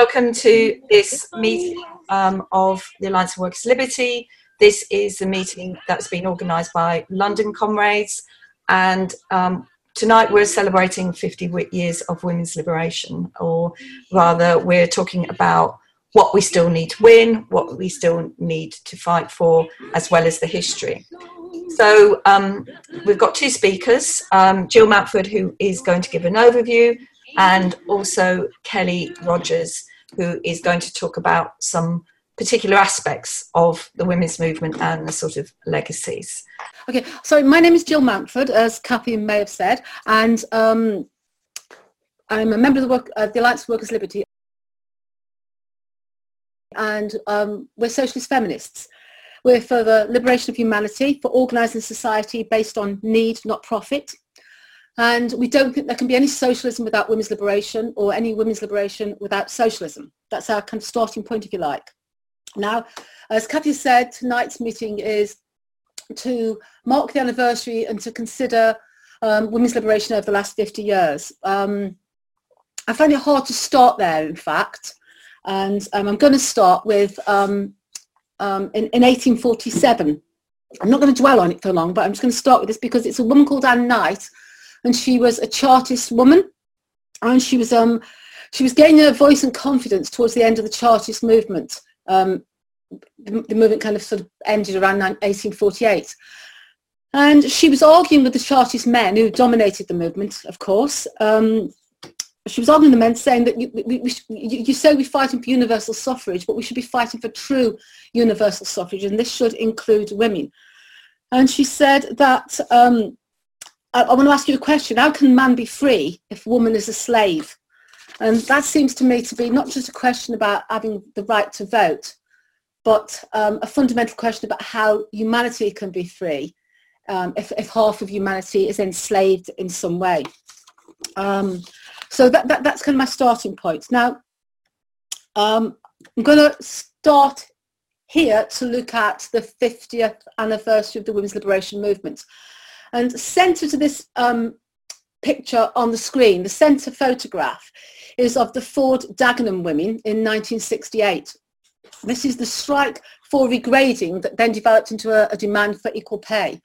welcome to this meeting um, of the Alliance for Workers' Liberty. This is a meeting that's been organised by London Comrades, and um, tonight we're celebrating 50 years of women's liberation, or rather, we're talking about what we still need to win, what we still need to fight for, as well as the history. So um, we've got two speakers, um, Jill Mountford, who is going to give an overview, and also Kelly Rogers, who is going to talk about some particular aspects of the women's movement and the sort of legacies. Okay, so my name is Jill Mountford, as Kathy may have said, and um, I'm a member of the, work, uh, the Alliance for Workers' Liberty, and um, we're socialist feminists. We're for the liberation of humanity, for organising society based on need, not profit. And we don't think there can be any socialism without women's liberation or any women's liberation without socialism. That's our kind of starting point, if you like. Now, as Kathy said, tonight's meeting is to mark the anniversary and to consider um, women's liberation over the last 50 years. Um, I find it hard to start there, in fact, and um, I'm going to start with um, um, in, in 1847. I'm not going to dwell on it for long, but I'm just going to start with this because it's a woman called Anne Knight and she was a Chartist woman, and she was um she was gaining her voice and confidence towards the end of the Chartist movement. Um, the, the movement kind of sort of ended around 1848. And she was arguing with the Chartist men who dominated the movement, of course. Um, she was arguing the men saying that you, we, we, you, you say we're fighting for universal suffrage, but we should be fighting for true universal suffrage, and this should include women. And she said that um, I, I want to ask you a question. How can man be free if woman is a slave? And that seems to me to be not just a question about having the right to vote, but um, a fundamental question about how humanity can be free um, if, if, half of humanity is enslaved in some way. Um, so that, that, that's kind of my starting point. Now, um, I'm going to start here to look at the 50th anniversary of the women's liberation movement. And centre to this um, picture on the screen, the centre photograph, is of the Ford Dagenham women in 1968. This is the strike for regrading that then developed into a, a demand for equal pay.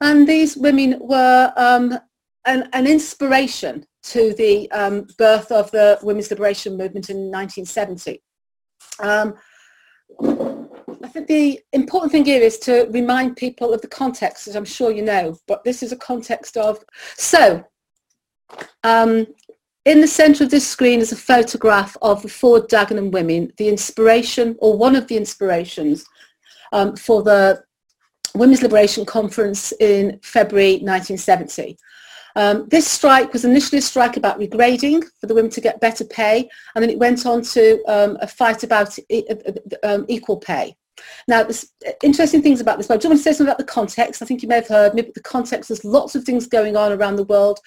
And these women were um, an, an, inspiration to the um, birth of the women's liberation movement in 1970. Um, I think the important thing here is to remind people of the context, as I'm sure you know, but this is a context of... So, um, in the centre of this screen is a photograph of the Ford Dagenham women, the inspiration, or one of the inspirations, um, for the Women's Liberation Conference in February 1970. Um, this strike was initially a strike about regrading for the women to get better pay, and then it went on to um, a fight about e- um, equal pay. Now, there's interesting things about this, but I do want to say something about the context. I think you may have heard me, but the context, there's lots of things going on around the world,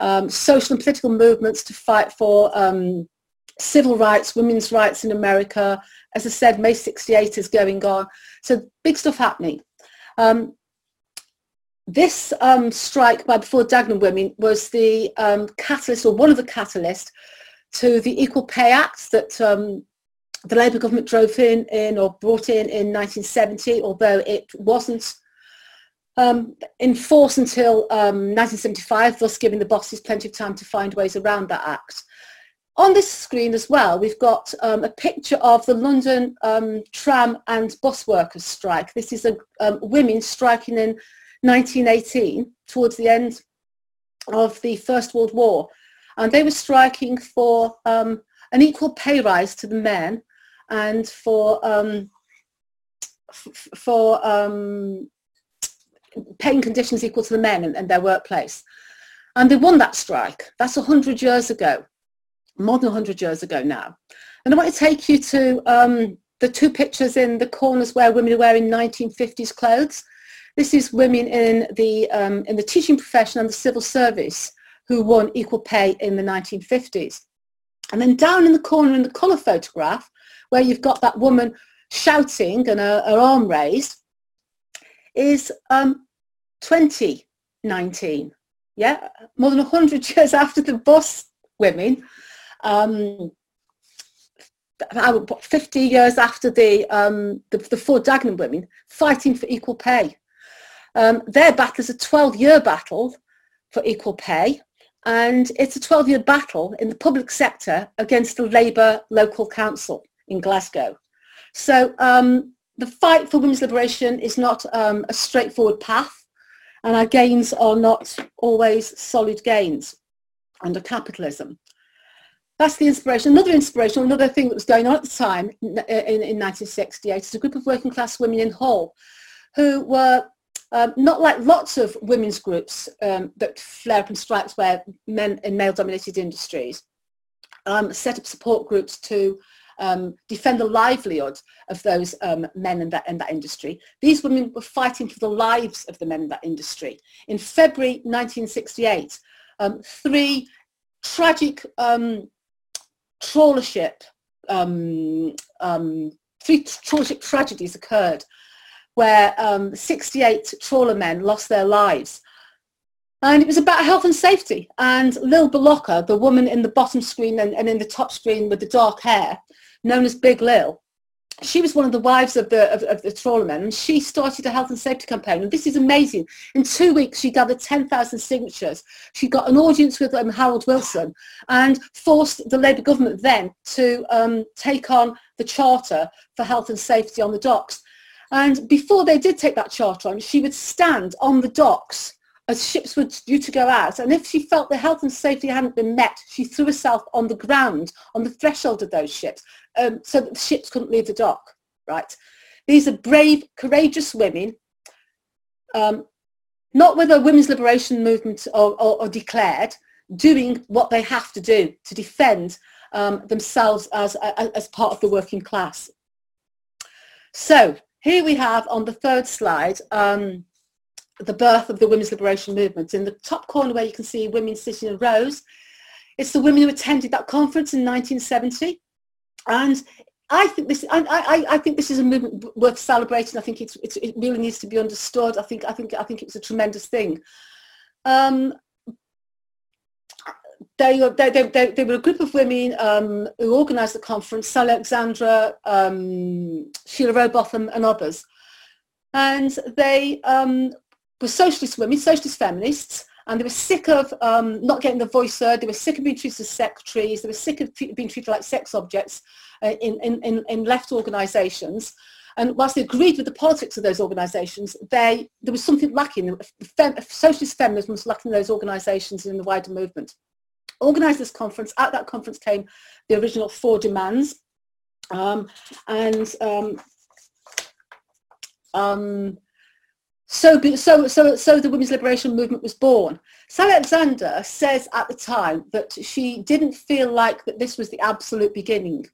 um, social and political movements to fight for um, civil rights, women's rights in America. As I said, May 68 is going on. So big stuff happening. Um, this um, strike by the Ford Dagenham women was the um, catalyst, or one of the catalysts, to the Equal Pay Act that um, the Labour government drove in, in or brought in in 1970, although it wasn't um, in force until um, 1975, thus giving the bosses plenty of time to find ways around that act. On this screen as well, we've got um, a picture of the London um, tram and bus workers strike. This is a, um, women striking in 1918, towards the end of the First World War. And they were striking for um, an equal pay rise to the men and for um, f- for um, paying conditions equal to the men and, and, their workplace. And they won that strike. That's 100 years ago, more than 100 years ago now. And I want to take you to um, the two pictures in the corners where women are wearing 1950s clothes. This is women in the, um, in the teaching profession and the civil service who won equal pay in the 1950s. And then down in the corner in the colour photograph, where you've got that woman shouting and her, her arm raised, is um, 2019. Yeah, more than 100 years after the bus women um, 50 years after the, um, the, the Ford Dagenham women fighting for equal pay. Um, their battle is a 12-year battle for equal pay, and it's a 12-year battle in the public sector against the Labour local council in Glasgow. So um, the fight for women's liberation is not um, a straightforward path, and our gains are not always solid gains under capitalism. That's the inspiration. Another inspiration, another thing that was going on at the time in, in, in 1968 is a group of working class women in Hull who were um, not like lots of women's groups um, that flare up in strikes where men in male-dominated industries um, set up support groups to um, defend the livelihood of those um, men in that, in that industry. These women were fighting for the lives of the men in that industry. In February 1968, um, three tragic um, trawler ship, um, um, three ship tragedies occurred where um, 68 trawler men lost their lives. And it was about health and safety. And Lil Bilocca, the woman in the bottom screen and, and in the top screen with the dark hair, known as Big Lil, she was one of the wives of the of, of the trawlermen and she started a health and safety campaign. And this is amazing. In two weeks she gathered 10,000 signatures. She got an audience with um, Harold Wilson and forced the Labour government then to um, take on the charter for health and safety on the docks. And before they did take that charter on she would stand on the docks ships were due to go out. And if she felt the health and safety hadn't been met, she threw herself on the ground, on the threshold of those ships, um, so that the ships couldn't leave the dock, right? These are brave, courageous women, um, not with a women's liberation movement or, or, or, declared, doing what they have to do to defend um, themselves as, as part of the working class. So here we have on the third slide, um, the birth of the women's liberation movement. In the top corner where you can see women sitting in rows, it's the women who attended that conference in 1970. And I think this, I, I, I think this is a movement worth celebrating. I think it's, it's, it really needs to be understood. I think, I think, I think it's a tremendous thing. Um, they, they, they, they, were a group of women um, who organised the conference, Alexandra, um, Sheila Rowbotham and others. And they um, were socialist women, socialist feminists, and they were sick of um, not getting the voice heard. They were sick of being treated as secretaries. They were sick of being treated like sex objects uh, in, in, in left organisations. And whilst they agreed with the politics of those organisations, there was something lacking. Fem, socialist feminism was lacking in those organisations and in the wider movement. Organised this conference. At that conference came the original four demands. Um, and um, um, so, so, so, so the women's liberation movement was born. Sally Alexander says at the time that she didn't feel like that this was the absolute beginning.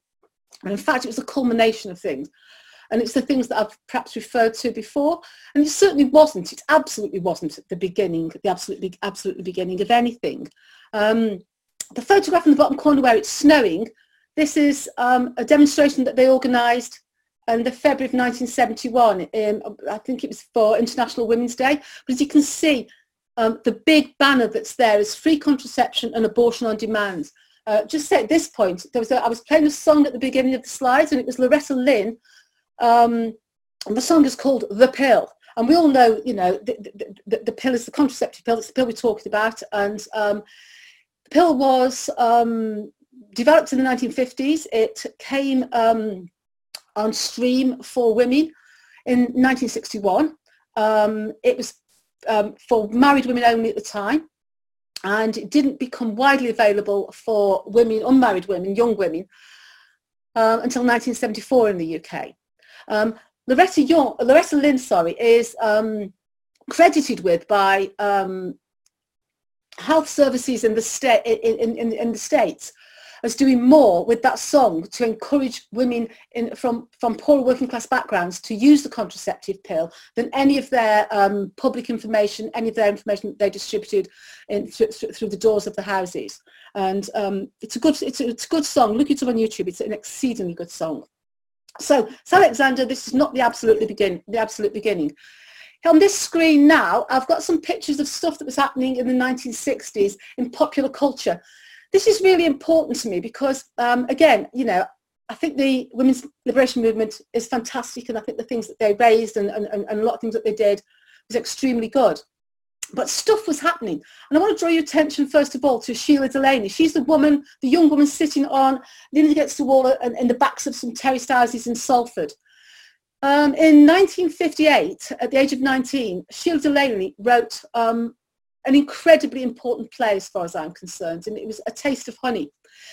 And in fact, it was the culmination of things. And it's the things that I've perhaps referred to before. And it certainly wasn't. It absolutely wasn't the beginning, the absolute, absolutely beginning of anything. Um, the photograph in the bottom corner where it's snowing, this is um, a demonstration that they organised and the February of 1971. Um, I think it was for International Women's Day. But as you can see, um, the big banner that's there is free contraception and abortion on demand. Uh, just at this point, there was a, I was playing a song at the beginning of the slides, and it was Loretta Lynn, um, and the song is called "The Pill." And we all know, you know, the, the, the, the pill is the contraceptive pill. It's the pill we're talking about, and um, the pill was um, developed in the 1950s. It came um, on stream for women in 1961. Um, it was um, for married women only at the time and it didn't become widely available for women, unmarried women, young women, uh, until 1974 in the UK. Um, Loretta, Young, Loretta Lynn sorry, is um, credited with by um, health services in the, sta- in, in, in the States as doing more with that song to encourage women in, from, from poor working class backgrounds to use the contraceptive pill than any of their um, public information, any of their information that they distributed in, th- th- through the doors of the houses. And um, it's, a good, it's, a, it's a good song. Look it up on YouTube. It's an exceedingly good song. So, so Alexander, this is not the absolutely begin, the absolute beginning. On this screen now, I've got some pictures of stuff that was happening in the 1960s in popular culture this is really important to me because, um, again, you know, I think the women's liberation movement is fantastic, and I think the things that they raised and, and, and a lot of things that they did was extremely good. But stuff was happening. And I want to draw your attention, first of all, to Shelagh Delaney. She's the woman, the young woman sitting on, leaning against the wall in, in the backs of some terraced houses in Salford. Um, in 1958, at the age of 19, Shelagh Delaney wrote um, an incredibly important play as far as I'm concerned, and it was A Taste of Honey.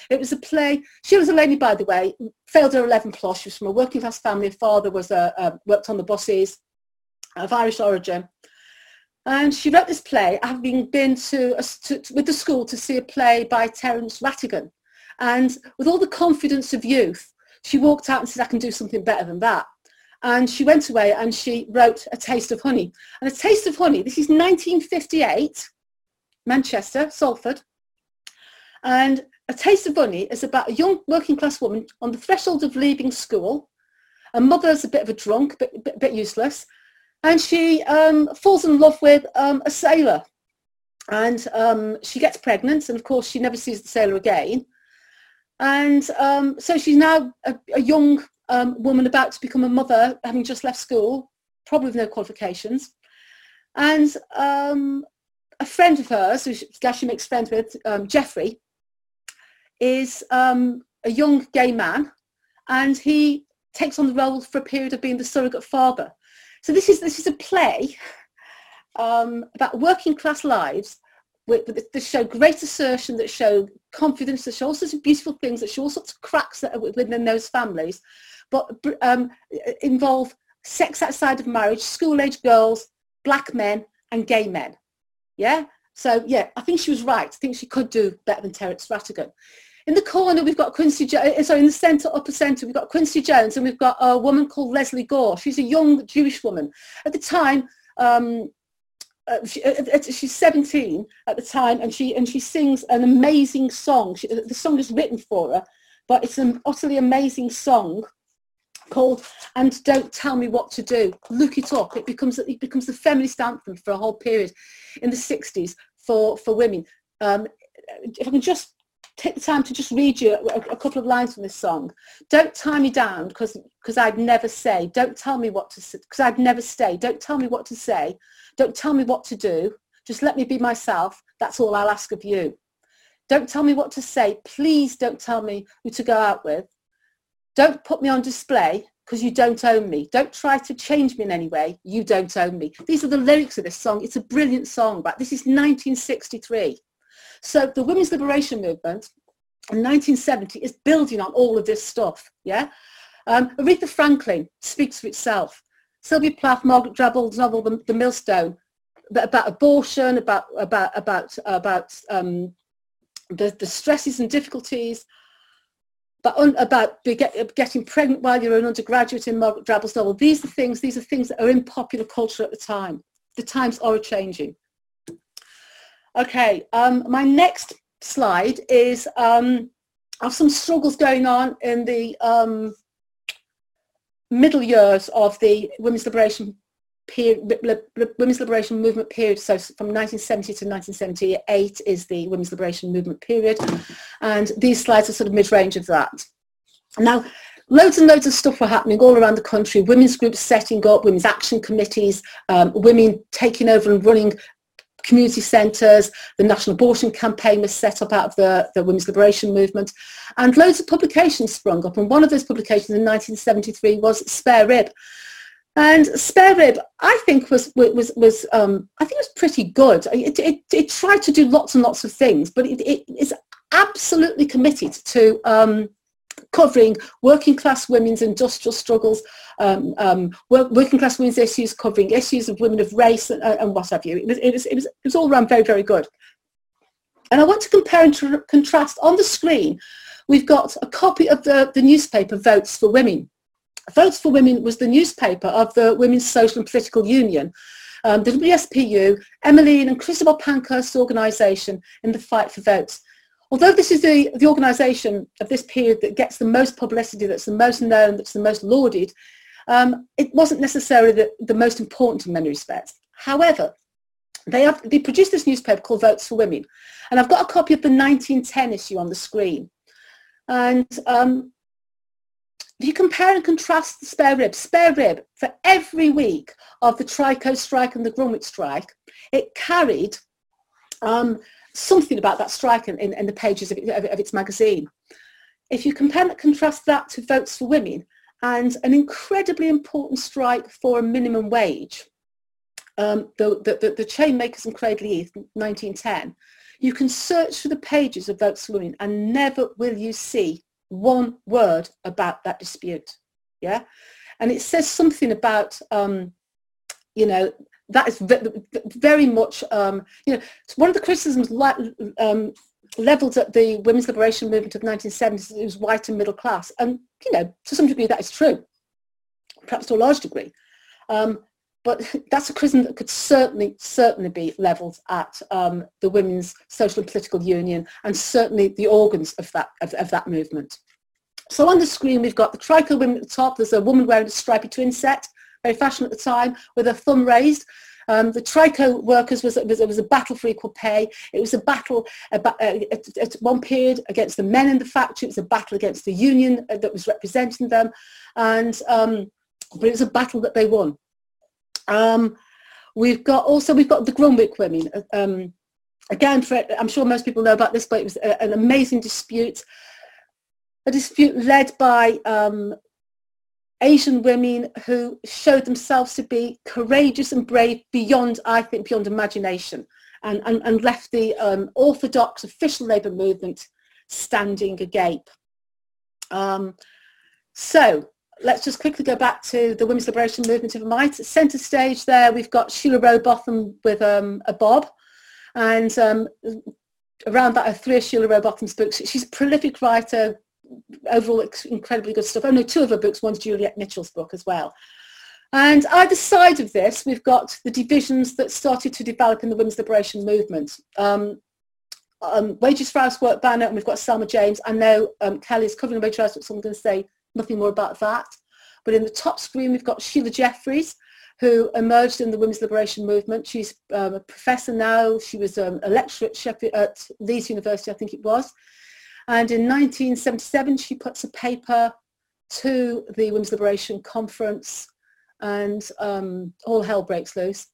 It was a play. She was a lady, by the way, failed her 11 plus. She was from a working class family. Her father was a, a worked on the buses of Irish origin. And she wrote this play having been to, a, to, with the school to see a play by Terence Rattigan. And with all the confidence of youth, she walked out and said, I can do something better than that. And she went away and she wrote A Taste of Honey. And A Taste of Honey, this is 1958, Manchester, Salford. And A Taste of Honey is about a young working class woman on the threshold of leaving school. Her mother's a bit of a drunk, a bit, bit, bit useless. And she um, falls in love with um, a sailor. And um, she gets pregnant. And of course, she never sees the sailor again. And um, so she's now a, a young um, woman about to become a mother, having just left school, probably with no qualifications. And um, a friend of hers, who she makes friends with, um, Jeffrey, is um, a young gay man, and he takes on the role for a period of being the surrogate father. So this is this is a play um, about working class lives with, that show great assertion, that show confidence, that show all sorts of beautiful things, that show all sorts of cracks that are within those families, um, involve sex outside of marriage, school-age girls, black men, and gay men. Yeah. So yeah, I think she was right. I think she could do better than Terence Rattigan. In the corner, we've got Quincy, jo- uh, sorry, in the centre, upper centre, we've got Quincy Jones and we've got a woman called Lesley Gore. She's a young Jewish woman. At the time, um, uh, she, uh, uh she's 17 at the time and she, and she sings an amazing song. She, the song is written for her, but it's an utterly amazing song called and don't tell me what to do look it up it becomes it becomes the feminist anthem for a whole period in the 60s for for women um, if i can just take the time to just read you a, a couple of lines from this song. Don't tie me down because because I'd never say. Don't tell me what to because I'd never stay. Don't tell me what to say. Don't tell me what to do. Just let me be myself. That's all I'll ask of you. Don't tell me what to say. Please don't tell me who to go out with. Don't put me on display because you don't own me. Don't try to change me in any way. You don't own me. These are the lyrics of this song. It's a brilliant song, but this is 1963. So the women's liberation movement in 1970 is building on all of this stuff. Yeah. Um, Aretha Franklin speaks for itself. Sylvia Plath, Margaret Drabble's novel The, the Millstone, about abortion, about about about about um, the, the stresses and difficulties, but about get, getting pregnant while you're an undergraduate in Margaret Drabble's novel. These are things. These are things that are in popular culture at the time. The times are changing. Okay, um, my next slide is um, I have some struggles going on in the um, middle years of the women's liberation period, women's liberation movement period. So from 1970 to 1978 is the women's liberation movement period, and these slides are sort of mid-range of that. Now, loads and loads of stuff were happening all around the country. Women's groups setting up, women's action committees, um, women taking over and running community centres. The National Abortion Campaign was set up out of the, the Women's Liberation Movement. And loads of publications sprung up. And one of those publications in 1973 was Spare Rib. And Spare Rib, I think, was was was um, I think was pretty good. It, it, it tried to do lots and lots of things, but it, it is absolutely committed to um, covering working class women's industrial struggles, um, um, work, working class women's issues, covering issues of women of race and, uh, and what have you. It was, it, was, it, was, it was all around very, very good. And I want to compare and to contrast on the screen, we've got a copy of the, the newspaper Votes for Women. Votes for Women was the newspaper of the Women's Social and Political Union, um, the WSPU, Emmeline and Christabel Pankhurst's organisation in the fight for votes. Although this is the, the organisation of this period that gets the most publicity, that's the most known, that's the most lauded, um, it wasn't necessarily the, the most important in many respects. However, they, have, they produced this newspaper called Votes for Women. And I've got a copy of the 1910 issue on the screen. And um, if you compare and contrast the spare rib, spare rib for every week of the Trico strike and the Grunwick strike, it carried um, something about that strike in, in, in the pages of, of, of, its magazine. If you compare and contrast that to Votes for Women and an incredibly important strike for a minimum wage, um, the, the, the, the chain makers in Cradley Heath, 1910, you can search through the pages of Votes for Women and never will you see one word about that dispute. Yeah. And it says something about, um, you know, that is very much, um, you know, one of the criticisms um, leveled at the women's liberation movement of the 1970s, it was white and middle class. And, you know, to some degree that is true, perhaps to a large degree. Um, but that's a criticism that could certainly, certainly be levelled at um, the Women's Social and Political Union and certainly the organs of that, of, of, that movement. So on the screen we've got the Trico women at the top. There's a woman wearing a stripy twin set, very fashionable at the time, with her thumb raised. Um, the Trico workers was, was, it was a battle for equal pay. It was a battle about, uh, at, at, one period against the men in the factory. It was a battle against the union uh, that was representing them. And, um, but it was a battle that they won. Um, we've got also we've got the Grunwick women. Um, again, for, I'm sure most people know about this, but it was a, an amazing dispute. A dispute led by um, Asian women who showed themselves to be courageous and brave beyond, I think, beyond imagination, and, and, and left the um, orthodox official labour movement standing agape. Um, so let's just quickly go back to the Women's Liberation Movement of Might. Centre stage there, we've got Sheila Rowbotham with um, a bob. And um, around that are three of Sheila Rowbotham's books. She's a prolific writer, overall incredibly good stuff. Only two of her books, one's Juliet Mitchell's book as well. And either side of this, we've got the divisions that started to develop in the women's liberation movement. Um, um, Wages for Housework banner, and we've got Selma James. I know um, Kelly is covering Wages for Housework, so I'm going to say nothing more about that. But in the top screen, we've got Sheila Jeffreys, who emerged in the women's liberation movement. She's um, a professor now. She was um, a lecturer at, Sheffield, at Leeds University, I think it was. And in 1977, she puts a paper to the Women's Liberation Conference and um, all hell breaks loose.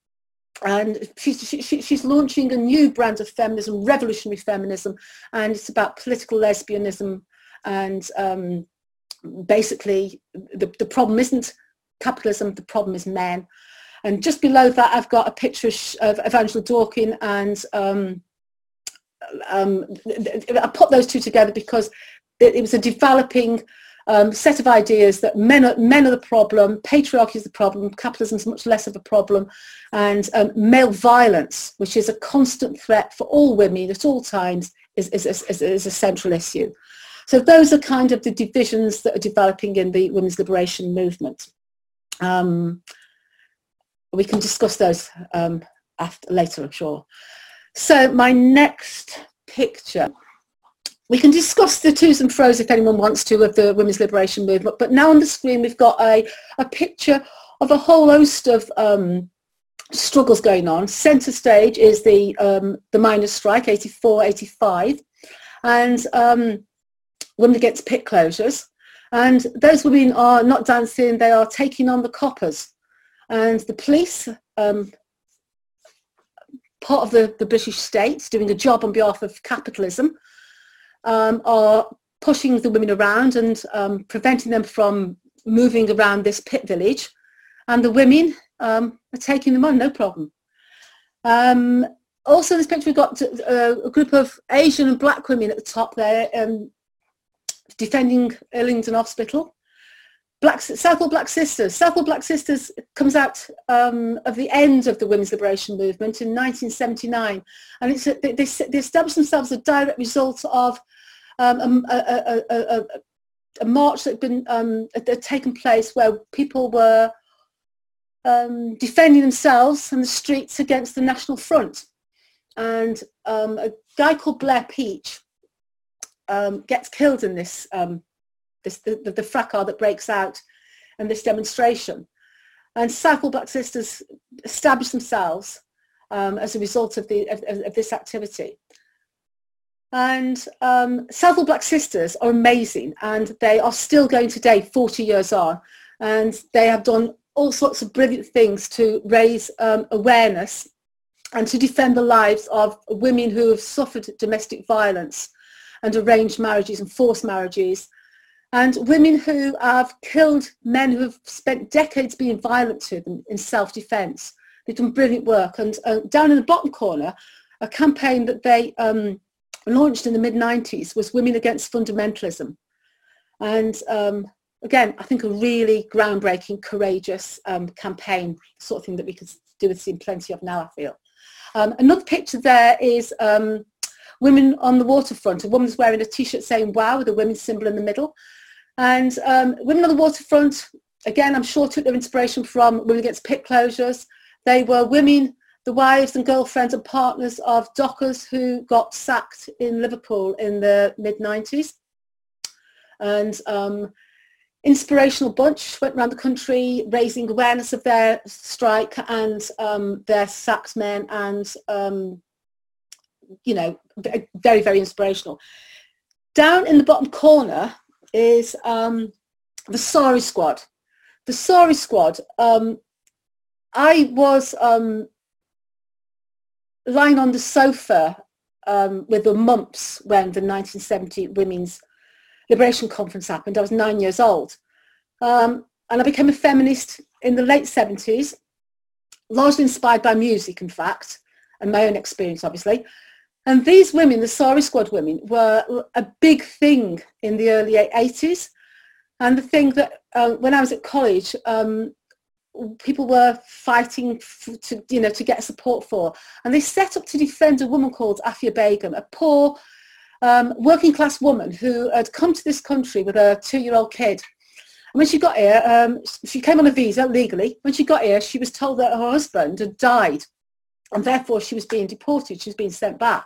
And she's, she, she's launching a new brand of feminism, revolutionary feminism, and it's about political lesbianism and um, basically the, the problem isn't capitalism, the problem is men. And just below that, I've got a picture of Angela Dworkin and um, um, I put those two together because it, it was a developing um, set of ideas that men are, men are the problem, patriarchy is the problem, capitalism is much less of a problem, and um, male violence, which is a constant threat for all women at all times, is, is, is, is a central issue. So those are kind of the divisions that are developing in the women's liberation movement. Um, we can discuss those um, after, later, I'm sure. So my next picture, we can discuss the twos and fro's if anyone wants to of the women's liberation movement, but now on the screen we've got a, a picture of a whole host of um, struggles going on. Centre stage is the, um, the miners' strike, 84, 85. And um, women against pit closures. And those women are not dancing, they are taking on the coppers. And the police, um, part of the, the British state, doing a job on behalf of capitalism, um, are pushing the women around and um, preventing them from moving around this pit village. And the women um, are taking them on, no problem. Um, also in this picture we've got a, uh, a, group of Asian and black women at the top there um, defending Islington Hospital. Black, Southall Black Sisters. Southall Black Sisters comes out um, of the end of the women's liberation movement in 1979. And it's a, they, they, they established themselves as a direct result of um, a, a, a, march that had, been, um, had taken place where people were um, defending themselves in the streets against the National Front. And um, a guy called Blair Peach um, gets killed in this, um, this the, the, the, fracas that breaks out in this demonstration. And Southall Black Sisters establish themselves um, as a result of, the, of, of, this activity. And um, Black Sisters are amazing and they are still going today, 40 years on. And they have done all sorts of brilliant things to raise um, awareness and to defend the lives of women who have suffered domestic violence and arranged marriages and forced marriages and women who have killed men who have spent decades being violent to them in self-defense. They've done brilliant work. And uh, down in the bottom corner, a campaign that they um, launched in the mid-90s was Women Against Fundamentalism. And um, again, I think a really groundbreaking, courageous um, campaign, sort of thing that we could do with seeing plenty of now, I feel. Um, another picture there is um, women on the waterfront. A woman's wearing a t-shirt saying wow with a women's symbol in the middle. And um, Women on the Waterfront, again, I'm sure took their inspiration from Women Against Pit Closures. They were women, the wives and girlfriends and partners of dockers who got sacked in Liverpool in the mid-90s. And um, inspirational bunch went around the country raising awareness of their strike and um, their sacked men and um, you know very very inspirational down in the bottom corner is um, the Sari Squad. The Sari Squad, um, I was um, lying on the sofa um, with the mumps when the 1970 Women's Liberation Conference happened. I was nine years old. Um, and I became a feminist in the late 70s, largely inspired by music, in fact, and my own experience, obviously. And these women, the Sari Squad women, were a big thing in the early 80s. And the thing that uh, when I was at college, um, people were fighting f- to, you know, to get support for. And they set up to defend a woman called Afia Begum, a poor um, working class woman who had come to this country with a two-year-old kid. And when she got here, um, she came on a visa legally. When she got here, she was told that her husband had died and therefore she was being deported, she was being sent back.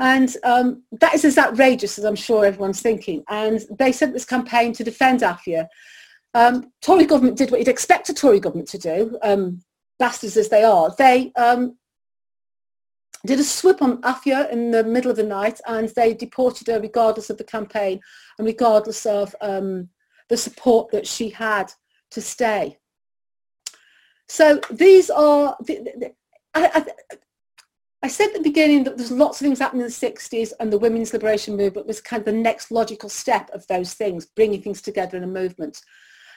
And um, that is as outrageous as I'm sure everyone's thinking. And they sent this campaign to defend Afia. Um, Tory government did what you'd expect a Tory government to do, um, bastards as they are. They um, did a swoop on Afia in the middle of the night and they deported her regardless of the campaign and regardless of um, the support that she had to stay. So these are, the, the, I, I, I said at the beginning that there's lots of things happening in the 60s and the women's liberation movement was kind of the next logical step of those things, bringing things together in a movement.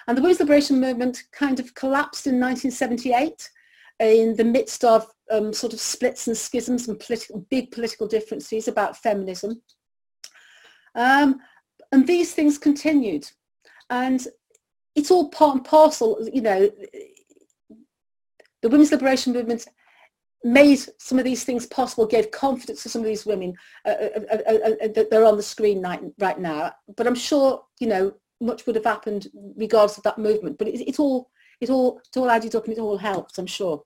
And the women's liberation movement kind of collapsed in 1978 in the midst of um, sort of splits and schisms and political, big political differences about feminism. Um, and these things continued. And it's all part and parcel, you know, the women's liberation movement made some of these things possible, gave confidence to some of these women uh, uh, uh, uh, uh that they're on the screen right, right now. But I'm sure, you know, much would have happened regardless of that movement. But it, it's all, it all, it all added up and it all helps, I'm sure.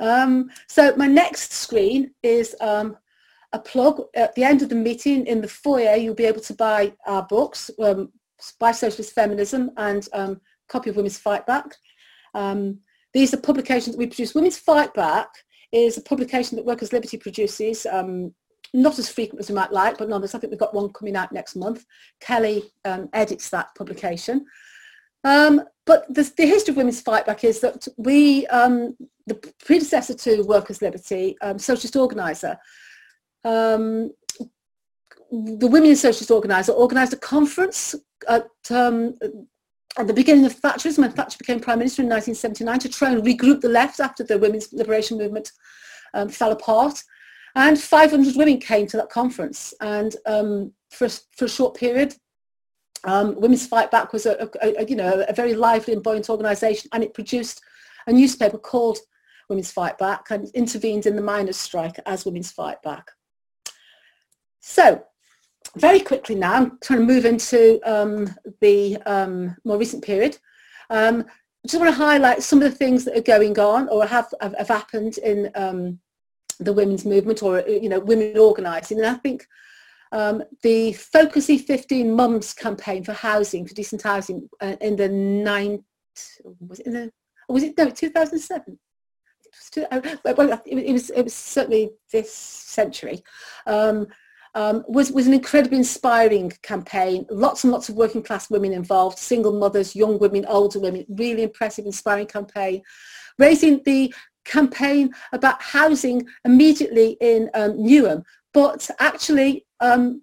Um, so my next screen is um, a plug. At the end of the meeting in the foyer, you'll be able to buy our books, um, By Socialist Feminism and um, copy of Women's Fight Back. Um, these are publications that we produce. Women's Fight Back is a publication that Workers' Liberty produces, um, not as frequent as we might like, but nonetheless, I think we've got one coming out next month. Kelly um, edits that publication. Um, but the, the, history of Women's Fight Back is that we, um, the predecessor to Workers' Liberty, um, socialist organiser, um, the Women Socialist Organiser organised a conference at um, at the beginning of Thatcherism, when Thatcher became Prime Minister in 1979, to try and regroup the left after the women's liberation movement um, fell apart. And 500 women came to that conference. And um, for, for a short period, um, Women's Fight Back was a, a, a, you know, a very lively and buoyant organisation, and it produced a newspaper called Women's Fight Back and intervened in the miners' strike as Women's Fight Back. So very quickly now, I'm trying to move into um, the um, more recent period. Um, I just want to highlight some of the things that are going on or have, have, have happened in um, the women's movement or, you know, women organising. And I think um, the Focus E15 Mums campaign for housing, for decent housing uh, in the nine, was it in the, was it, no, 2007? well, it was, it was certainly this century, um, was, was an incredibly inspiring campaign. Lots and lots of working class women involved, single mothers, young women, older women, really impressive, inspiring campaign. Raising the campaign about housing immediately in um, Newham, but actually um,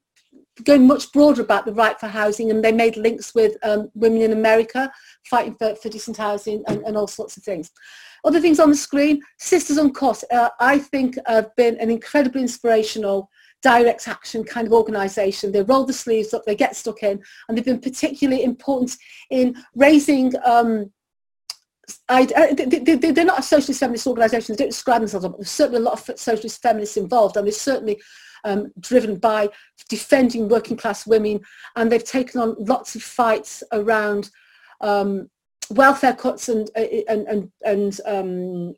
going much broader about the right for housing and they made links with um, women in America fighting for, for decent housing and, and, all sorts of things. Other things on the screen, Sisters Uncut, uh, I think have been an incredibly inspirational direct action kind of organisation. They roll the sleeves up, they get stuck in, and they've been particularly important in raising um, I, uh, they, are not a socialist feminist organisation. They don't describe themselves, but there's certainly a lot of socialist feminists involved, and they're certainly um, driven by defending working class women, and they've taken on lots of fights around um, welfare cuts and uh, and and, and um,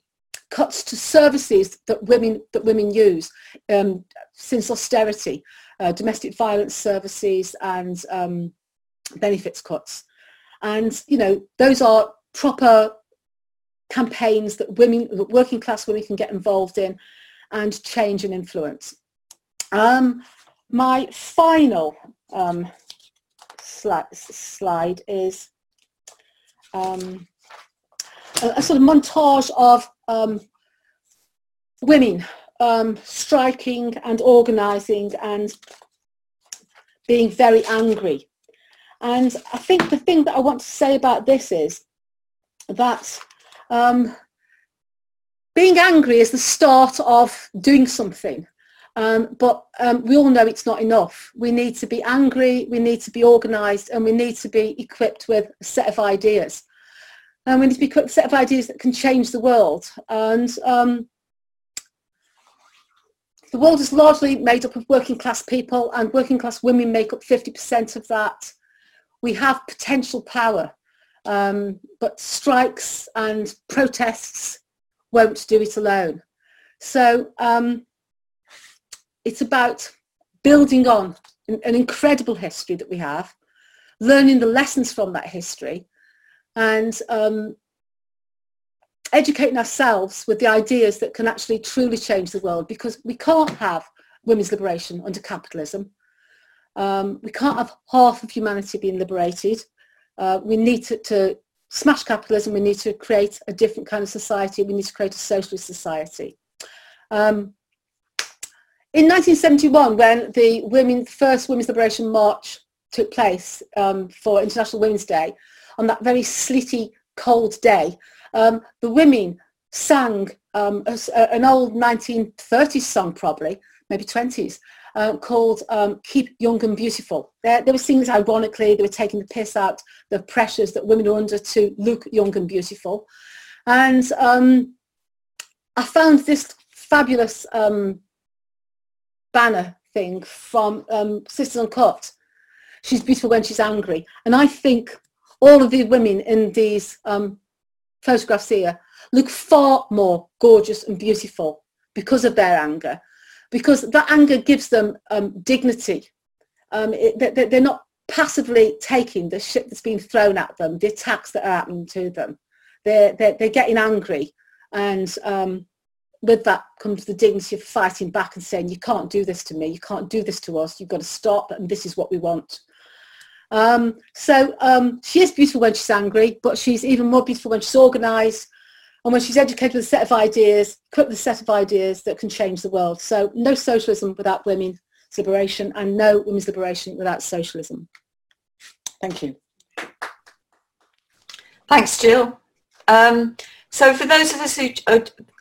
cuts to services that women that women use um, since austerity, uh, domestic violence services and um, benefits cuts, and you know those are proper campaigns that women, that working class women can get involved in and change and influence. Um, my final um, slide, slide is um, a, sort of montage of um, women um, striking and organising and being very angry. And I think the thing that I want to say about this is that um, being angry is the start of doing something. Um, but um, we all know it's not enough. We need to be angry, we need to be organised, and we need to be equipped with a set of ideas. And we need to be a set of ideas that can change the world. And um, the world is largely made up of working class people, and working class women make up 50% of that. We have potential power. Um, but strikes and protests won't do it alone. So um, it's about building on an incredible history that we have, learning the lessons from that history, and um, educating ourselves with the ideas that can actually truly change the world because we can't have women's liberation under capitalism. Um, we can't have half of humanity being liberated uh, we need to, to smash capitalism. We need to create a different kind of society. We need to create a socialist society. Um, in 1971, when the women, first Women's Liberation March took place um, for International Women's Day, on that very sleety, cold day, um, the women sang um, a, an old 1930s song probably, maybe 20s, uh, called um, Keep Young and Beautiful. They, they were singing this ironically, they were taking the piss out the pressures that women are under to look young and beautiful. And um, I found this fabulous um, banner thing from um, Sisters Uncut. She's beautiful when she's angry. And I think all of the women in these um, photographs here look far more gorgeous and beautiful because of their anger because that anger gives them um, dignity. Um, it, they, they're not passively taking the shit that's being thrown at them, the attacks that are happening to them. They're, they're, they're getting angry and um, with that comes the dignity of fighting back and saying, you can't do this to me, you can't do this to us, you've got to stop and this is what we want. Um, so um, she is beautiful when she's angry, but she's even more beautiful when she's organised, and when she's educated with a set of ideas, equipped with a set of ideas that can change the world. So no socialism without women's liberation and no women's liberation without socialism. Thank you. Thanks, Jill. Um, so for those of us who,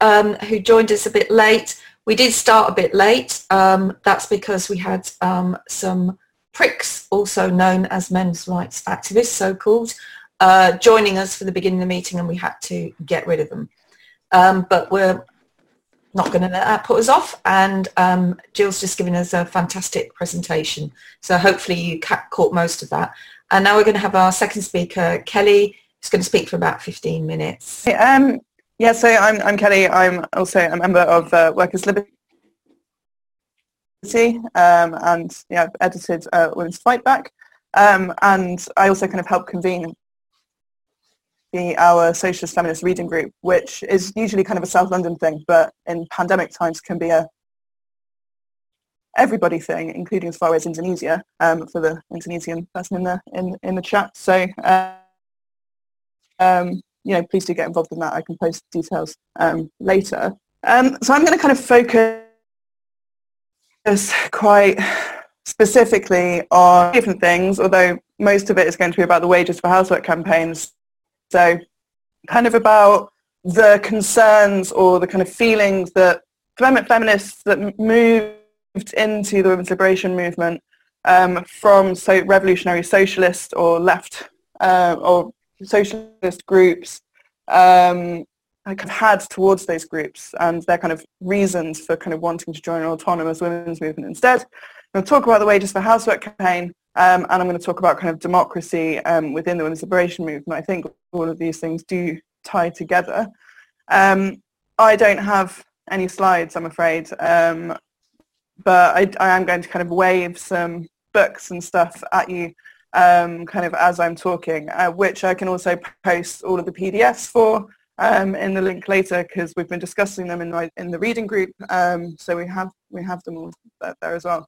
um, who joined us a bit late, we did start a bit late. Um, that's because we had um, some pricks, also known as men's rights activists, so-called, uh, joining us for the beginning of the meeting and we had to get rid of them. Um, but we're not going to let that put us off and um, Jill's just given us a fantastic presentation. So hopefully you ca- caught most of that. And now we're going to have our second speaker, Kelly, who's going to speak for about 15 minutes. Um, yeah, so I'm, I'm Kelly. I'm also a member of uh, Workers' Liberty um, and yeah, I've edited uh, Women's Fight Back. Um, and I also kind of help convene be our socialist feminist reading group, which is usually kind of a South London thing, but in pandemic times can be a everybody thing, including as far as Indonesia, um, for the Indonesian person in the in, in the chat. So uh, um, you know, please do get involved in that. I can post details um, later. Um, so I'm going to kind of focus quite specifically on different things, although most of it is going to be about the Wages for Housework campaigns. So kind of about the concerns or the kind of feelings that feminists that moved into the women's liberation movement um, from so revolutionary socialist or left uh, or socialist groups um, kind of had towards those groups and their kind of reasons for kind of wanting to join an autonomous women's movement instead. I'm going to talk about the Wages for Housework campaign um, and I'm going to talk about kind of democracy um, within the women's liberation movement. I think all of these things do tie together. Um, I don't have any slides, I'm afraid, um, but I, I am going to kind of wave some books and stuff at you um, kind of as I'm talking, uh, which I can also post all of the PDFs for um, in the link later because we've been discussing them in the, in the reading group. Um, so we have we have them all there, there as well.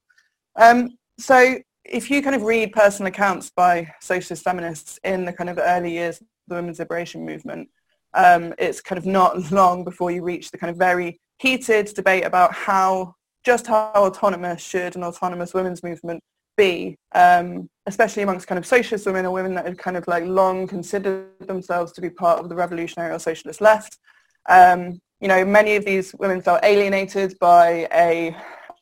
Um, so if you kind of read personal accounts by socialist feminists in the kind of early years of the women's liberation movement, um, it's kind of not long before you reach the kind of very heated debate about how just how autonomous should an autonomous women's movement be, um, especially amongst kind of socialist women or women that had kind of like long considered themselves to be part of the revolutionary or socialist left. Um, you know, many of these women felt alienated by a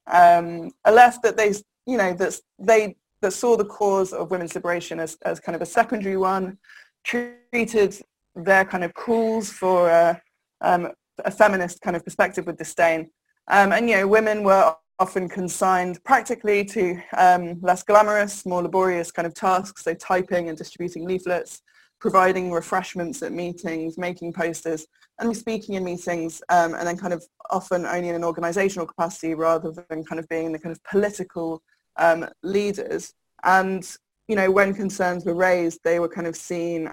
um, a left that they, you know, that they that saw the cause of women's liberation as, as kind of a secondary one, treated their kind of calls for a, um, a feminist kind of perspective with disdain. Um, and, you know, women were often consigned practically to um, less glamorous, more laborious kind of tasks, so typing and distributing leaflets, providing refreshments at meetings, making posters, and speaking in meetings, um, and then kind of often only in an organizational capacity rather than kind of being the kind of political um, leaders. And, you know, when concerns were raised, they were kind of seen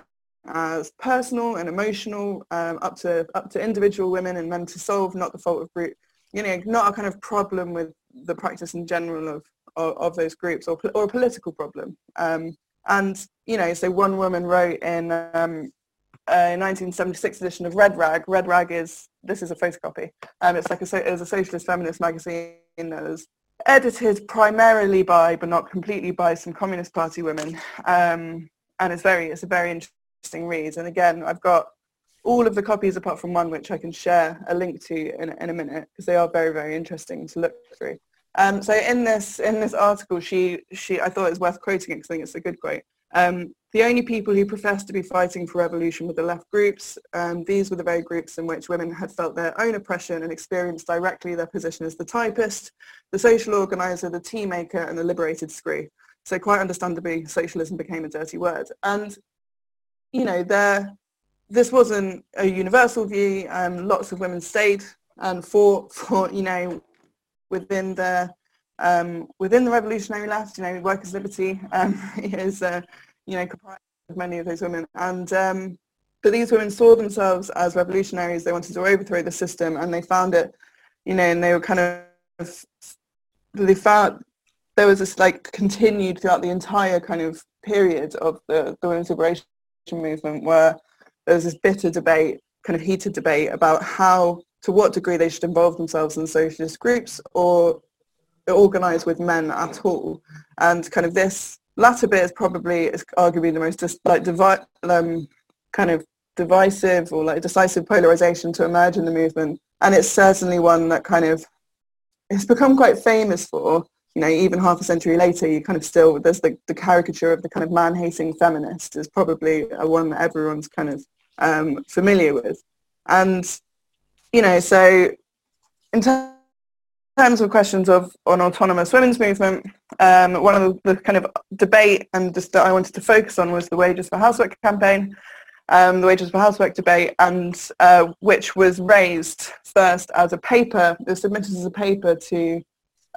as personal and emotional, um, up to up to individual women and men to solve, not the fault of group you know, not a kind of problem with the practice in general of, of, of those groups or, or a political problem. Um, and, you know, so one woman wrote in um, a 1976 edition of Red Rag. Red Rag is, this is a photocopy. Um, it's like a, it was a socialist feminist magazine that was edited primarily by, but not completely by, some Communist Party women. Um, and it's very, it's a very interesting read. And again, I've got all of the copies apart from one which I can share a link to in, in a minute because they are very very interesting to look through. Um, so in this in this article she she I thought it was worth quoting it because I think it's a good quote. Um, the only people who professed to be fighting for revolution were the left groups. Um, these were the very groups in which women had felt their own oppression and experienced directly their position as the typist, the social organizer, the tea maker, and the liberated screw. So quite understandably, socialism became a dirty word. And, you know, there this wasn't a universal view. Um, lots of women stayed and fought for, you know, within the um, within the revolutionary left. You know, workers' liberty um, is, uh, you know, comprised of many of those women. And um, but these women saw themselves as revolutionaries. They wanted to overthrow the system, and they found it, you know, and they were kind of they found there was this like continued throughout the entire kind of period of the, the women's liberation movement where there was this bitter debate, kind of heated debate about how, to what degree they should involve themselves in socialist groups or organise with men at all. And kind of this latter bit is probably, is arguably the most dis- like divi- um, kind of divisive or like decisive polarisation to emerge in the movement. And it's certainly one that kind of it's become quite famous for you know, even half a century later, you kind of still, there's the, the caricature of the kind of man-hating feminist is probably a one that everyone's kind of um, familiar with. And, you know, so in ter- terms of questions of on autonomous women's movement, um, one of the, the, kind of debate and just that I wanted to focus on was the Wages for Housework campaign, um, the Wages for Housework debate, and uh, which was raised first as a paper, it was submitted as a paper to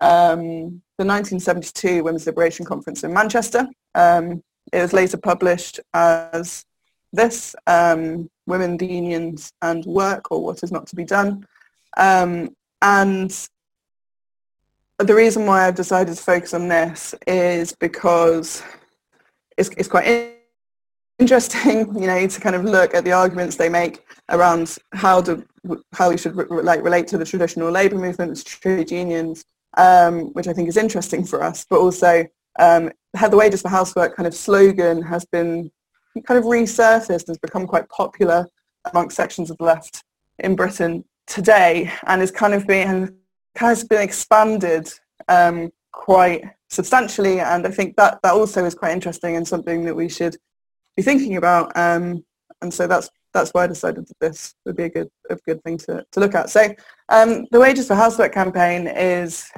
um, the 1972 Women's Liberation Conference in Manchester. Um, it was later published as this, um, women, the unions and work or what is not to be done. Um, and the reason why I've decided to focus on this is because it's, it's quite interesting, you know, to kind of look at the arguments they make around how do how we should re- like relate to the traditional labour movements, trade unions, um, which I think is interesting for us, but also um, the wages for housework kind of slogan has been kind of resurfaced, and has become quite popular amongst sections of the left in Britain today, and is kind of being has been expanded um, quite substantially, and I think that that also is quite interesting and something that we should be thinking about. Um, and so that's that's why I decided that this would be a good a good thing to, to look at. So um, the Wages for Housework campaign is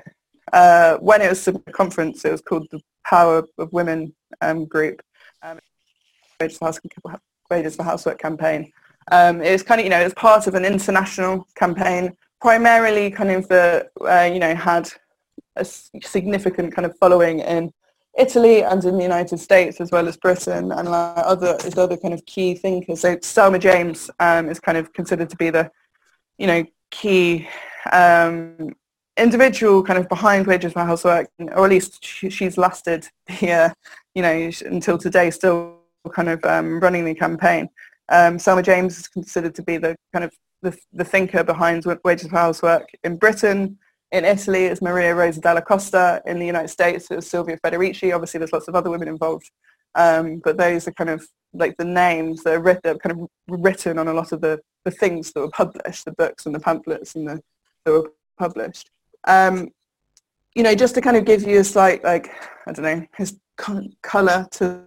uh, when it was a conference, it was called the Power of Women um, group. Wages, for Wages for Housework campaign. Um, it was kind of you know it was part of an international campaign, primarily kind of the uh, you know had a significant kind of following in Italy and in the United States as well as Britain and like other other kind of key thinkers. So Selma James um, is kind of considered to be the, you know, key um, individual kind of behind wages for housework, or at least she, she's lasted here, you know, until today, still kind of um, running the campaign. Um, Selma James is considered to be the kind of the, the thinker behind wages for housework in Britain. In Italy, it's Maria Rosa Dalla Costa. In the United States, it was Silvia Federici. Obviously, there's lots of other women involved. Um, but those are kind of like the names that are, written, kind of written on a lot of the, the things that were published, the books and the pamphlets and the, that were published. Um, you know, just to kind of give you a slight, like, I don't know, his colour to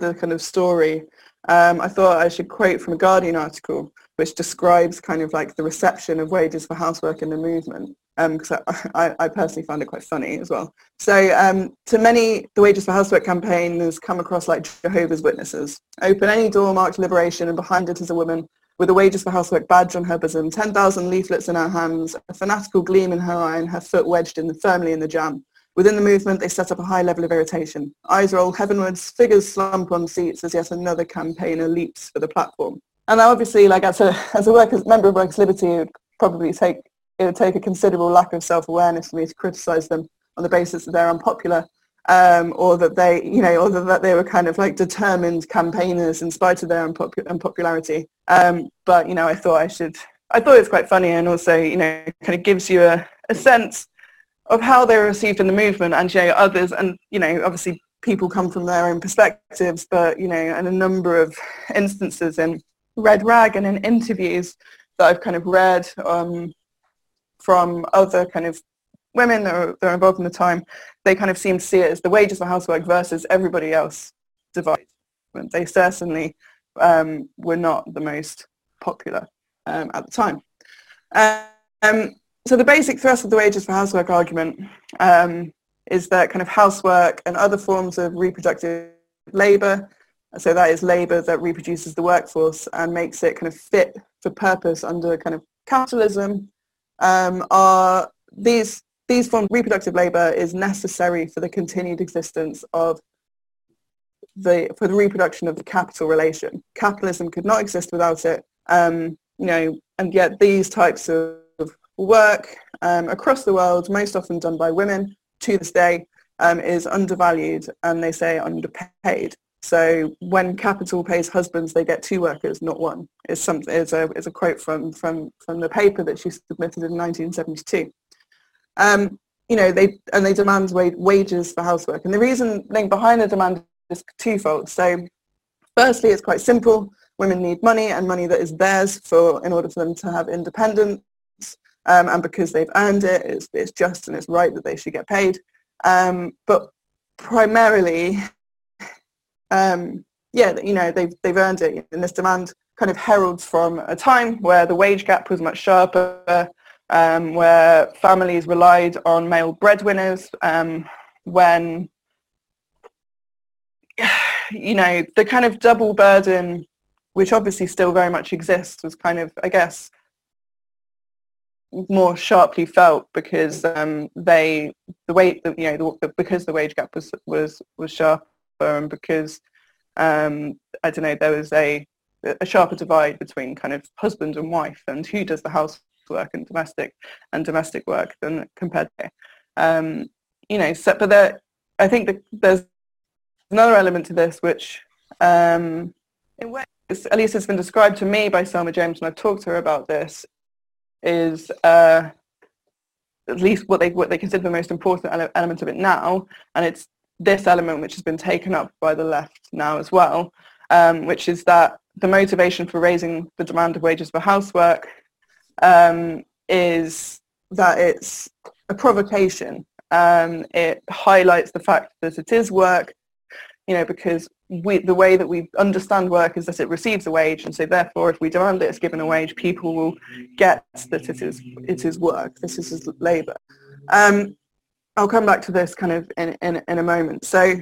the kind of story, um, I thought I should quote from a Guardian article which describes kind of like the reception of wages for housework in the movement because um, I, I, personally find it quite funny as well. So um, to many, the Wages for Housework campaign has come across like Jehovah's Witnesses. Open any door marked liberation and behind it is a woman with a Wages for Housework badge on her bosom, 10,000 leaflets in her hands, a fanatical gleam in her eye and her foot wedged in the, firmly in the jam. Within the movement, they set up a high level of irritation. Eyes roll heavenwards, figures slump on seats as yet another campaigner leaps for the platform. And obviously, like as a, as a workers, member of Workers' Liberty, it would probably take it would take a considerable lack of self-awareness for me to criticise them on the basis that they're unpopular um, or that they, you know, or that they were kind of like determined campaigners in spite of their unpopu- unpopularity. Um, but, you know, I thought I should, I thought it was quite funny and also, you know, kind of gives you a, a sense of how they were received in the movement and, you know, others, and, you know, obviously people come from their own perspectives, but, you know, and a number of instances in Red Rag and in interviews that I've kind of read um, from other kind of women that are, that are involved in the time, they kind of seem to see it as the wages for housework versus everybody else divide. They certainly um, were not the most popular um, at the time. So the basic thrust of the wages for housework argument um, is that kind of housework and other forms of reproductive labour, so that is labour that reproduces the workforce and makes it kind of fit for purpose under kind of capitalism, um, are these these forms of reproductive labour is necessary for the continued existence of the for the reproduction of the capital relation. Capitalism could not exist without it. Um, you know, and yet these types of work um, across the world, most often done by women to this day, um, is undervalued and they say underpaid. So when capital pays husbands, they get two workers, not one. Is something is a is a quote from from from the paper that she submitted in 1972. Um, you know, they and they demand wages for housework, and the reason behind the demand is twofold. So, firstly, it's quite simple. Women need money and money that is theirs for in order for them to have independence, um, and because they've earned it, it's, it's just and it's right that they should get paid. Um, but primarily, um, yeah, you know, they've, they've earned it. And this demand kind of heralds from a time where the wage gap was much sharper, um, where families relied on male breadwinners, um, when, you know, the kind of double burden, which obviously still very much exists, was kind of, I guess, more sharply felt because um, they the weight you know the, because the wage gap was was was sharper and because um, I don't know, there was a, a sharper divide between kind of husband and wife and who does the housework and domestic and domestic work than compared to, um, you know, so, but there, I think that there's another element to this which um, in ways, at least it's been described to me by Selma James when I've talked to her about this, is uh, at least what they what they consider the most important ele- element of it now, and it's this element which has been taken up by the left now as well, um, which is that the motivation for raising the demand of wages for housework um, is that it's a provocation. Um, it highlights the fact that it is work, you know, because we, the way that we understand work is that it receives a wage, and so therefore, if we demand it, it's given a wage, people will get that it is it is work. This is labour. Um, I'll come back to this kind of in, in, in a moment. So,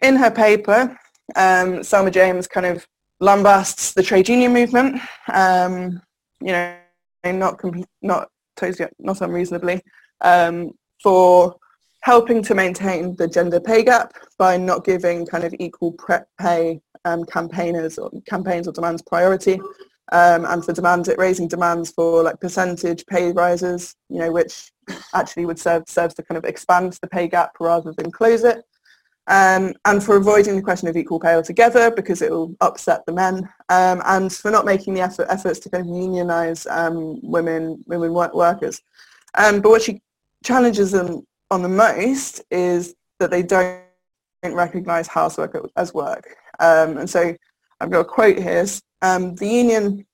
in her paper, um, Selma James kind of lambasts the trade union movement. Um, you know, not not totally not unreasonably um, for helping to maintain the gender pay gap by not giving kind of equal pay um, campaigners or campaigns or demands priority. Um, and for demands it raising demands for like percentage pay rises you know which actually would serve serves to kind of expand the pay gap rather than close it. Um, and for avoiding the question of equal pay altogether because it will upset the men. Um, and for not making the effort, efforts to kind of unionize um, women women work workers. Um, but what she challenges them on the most is that they don't recognise housework as work. Um, and so I've got a quote here. Um, the union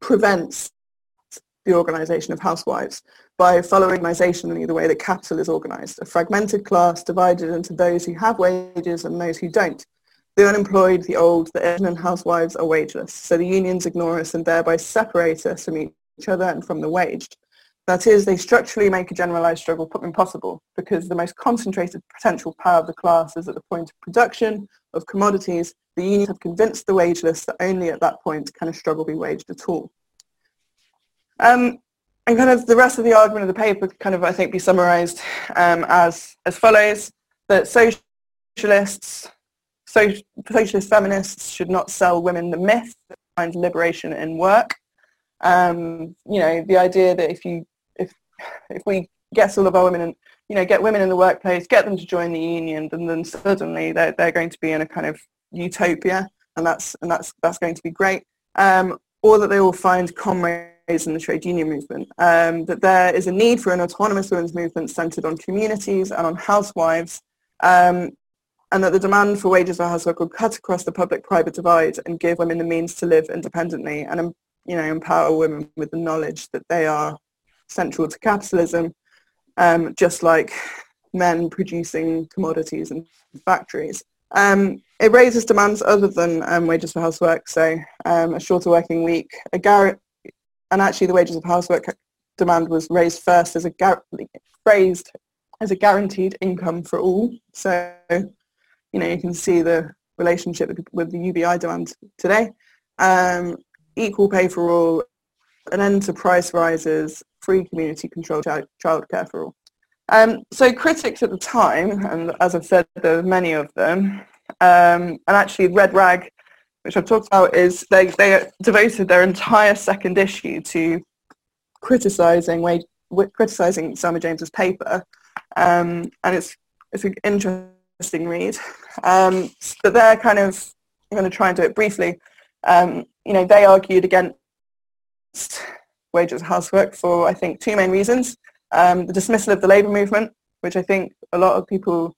prevents the organisation of housewives by following organisationally the way that capital is organised, a fragmented class divided into those who have wages and those who don't. The unemployed, the old, the ignorant housewives are wageless, so the unions ignore us and thereby separate us from each other and from the waged. That is, they structurally make a generalized struggle impossible because the most concentrated potential power of the class is at the point of production of commodities. The unions have convinced the wageless that only at that point can a struggle be waged at all. Um, and kind of the rest of the argument of the paper kind of, I think, be summarized um, as, as follows, that socialists, so, socialist feminists should not sell women the myth that finds liberation in work. Um, you know, the idea that if you if we get all of our women and you know get women in the workplace, get them to join the union, then suddenly they're they're going to be in a kind of utopia, and that's and that's that's going to be great. Um, or that they will find comrades in the trade union movement. Um, that there is a need for an autonomous women's movement centred on communities and on housewives. Um, and that the demand for wages for housework will cut across the public-private divide and give women the means to live independently and you know empower women with the knowledge that they are central to capitalism, um, just like men producing commodities in factories. Um, it raises demands other than um, wages for housework, so um, a shorter working week, a gar- and actually the wages of housework demand was raised first as a gar- raised as a guaranteed income for all. So, you know, you can see the relationship with the UBI demand today. Um, equal pay for all, an end to price rises, free community controlled child childcare for all. Um, so critics at the time, and as I've said, there are many of them, um, and actually Red Rag, which I've talked about, is they, they devoted their entire second issue to criticising criticising Selma James's paper, um, and it's it's an interesting read. Um, but they're kind of I'm going to try and do it briefly. Um, you know, they argued against wages housework for, I think, two main reasons. Um, the dismissal of the labour movement, which I think a lot of people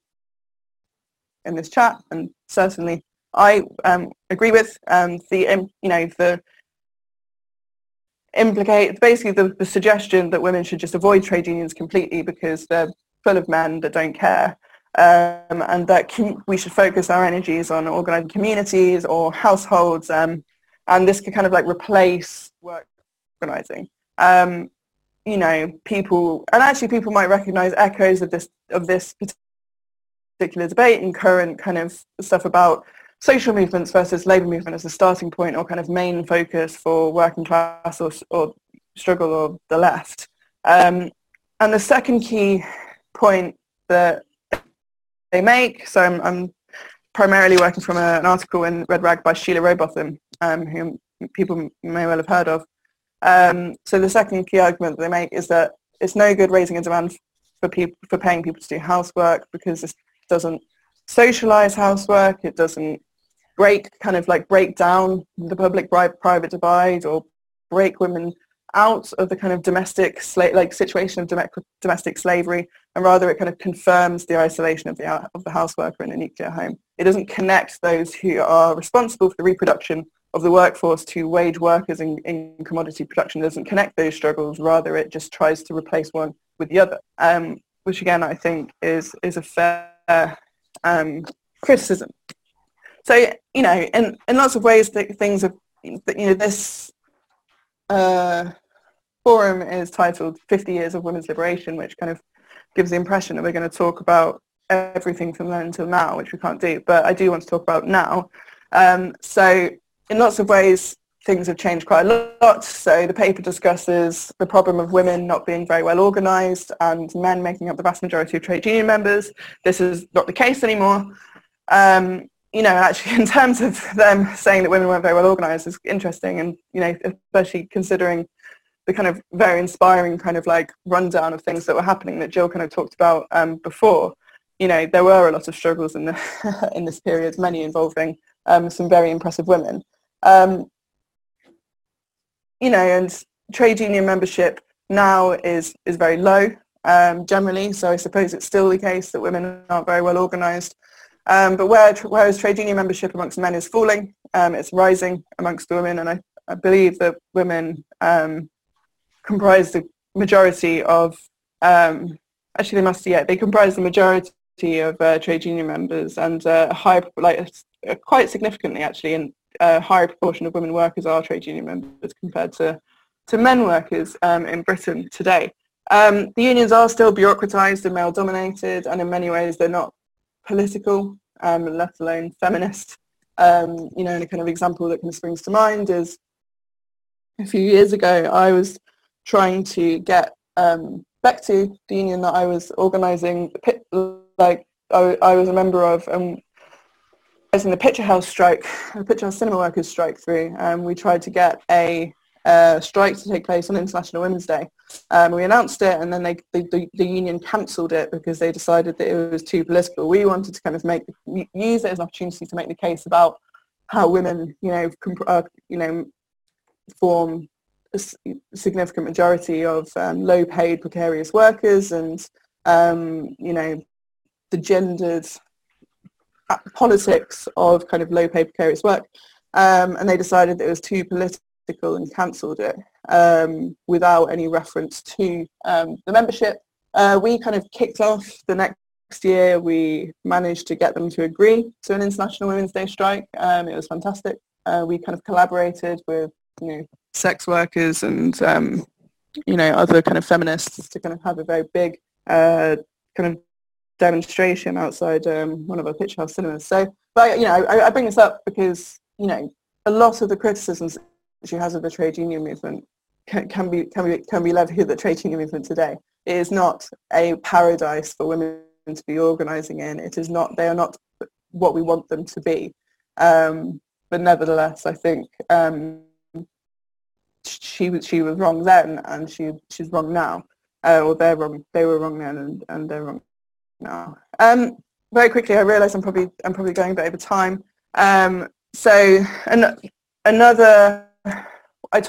in this chat, and certainly I um, agree with, um, the, you know, the implicate, basically the, the suggestion that women should just avoid trade unions completely because they're full of men that don't care. Um, and that com- we should focus our energies on organising communities or households, um, and this could kind of like replace work organising. Um, you know, people, and actually people might recognise echoes of this of this particular debate in current kind of stuff about social movements versus labour movement as a starting point or kind of main focus for working class or, or struggle or the left. Um, and the second key point that they make, so I'm, I'm primarily working from a, an article in Red Rag by Sheila Rowbotham, um, who people may well have heard of. Um, so the second key argument that they make is that it's no good raising a demand for people for paying people to do housework because this doesn't socialize housework. It doesn't break kind of like break down the public private divide or break women out of the kind of domestic sla- like situation of domestic slavery and rather it kind of confirms the isolation of the of the houseworker in a nuclear home. It doesn't connect those who are responsible for the reproduction of the workforce to wage workers in, in commodity production. Doesn't connect those struggles. Rather, it just tries to replace one with the other, um, which again I think is is a fair um, criticism. So you know, in in lots of ways, that things have you know this uh, forum is titled 50 Years of Women's Liberation, which kind of gives the impression that we're going to talk about everything from then until now, which we can't do. But I do want to talk about now. Um, so in lots of ways, things have changed quite a lot. So the paper discusses the problem of women not being very well organised and men making up the vast majority of trade union members. This is not the case anymore. Um, you know, actually in terms of them saying that women weren't very well organised is interesting and, you know, especially considering the kind of very inspiring kind of like rundown of things that were happening that Jill kind of talked about um, before. You know, there were a lot of struggles in the in this period, many involving um, some very impressive women. Um, you know, and trade union membership now is, is very low um, generally, so I suppose it's still the case that women aren't very well organised. Um, but where, whereas trade union membership amongst men is falling, um, it's rising amongst women, and I, I believe that women um, comprise the majority of, um, actually they must, yeah, they comprise the majority of uh, trade union members and uh, high, like uh, quite significantly actually in a higher proportion of women workers are trade union members compared to, to men workers um, in Britain today. Um, the unions are still bureaucratised and male-dominated, and in many ways they're not political, um, let alone feminist. Um, you know, and a kind of example that kind of springs to mind is a few years ago I was trying to get um, back to the union that I was organising, like I, I was a member of, and in the Picture House strike, the Picture House Cinema Workers strike through, um, we tried to get a uh, strike to take place on International Women's Day. Um, we announced it and then they, they, the, the union cancelled it because they decided that it was too political. We wanted to kind of make use it as an opportunity to make the case about how women, you know, comp- uh, you know, form a significant majority of um, low-paid precarious workers and, um, you know, the gendered politics of kind of low pay precarious work um, and they decided that it was too political and cancelled it um, without any reference to um, the membership. Uh, we kind of kicked off the next year. We managed to get them to agree to an International Women's Day strike. Um, it was fantastic. Uh, we kind of collaborated with you know sex workers and um, you know other kind of feminists to kind of have a very big uh, kind of demonstration outside um, one of our Picture House cinemas. So, but you know, I, I, bring this up because you know a lot of the criticisms she has of the trade union movement can, can be can be can be levied at the trade union movement today. It is not a paradise for women to be organising in. It is not. They are not what we want them to be. Um, but nevertheless, I think um, she was she was wrong then, and she she's wrong now. Uh, or they're wrong. They were wrong then, and, and they're wrong now. Um, very quickly, I realise I'm probably I'm probably going a bit over time. Um, so an, another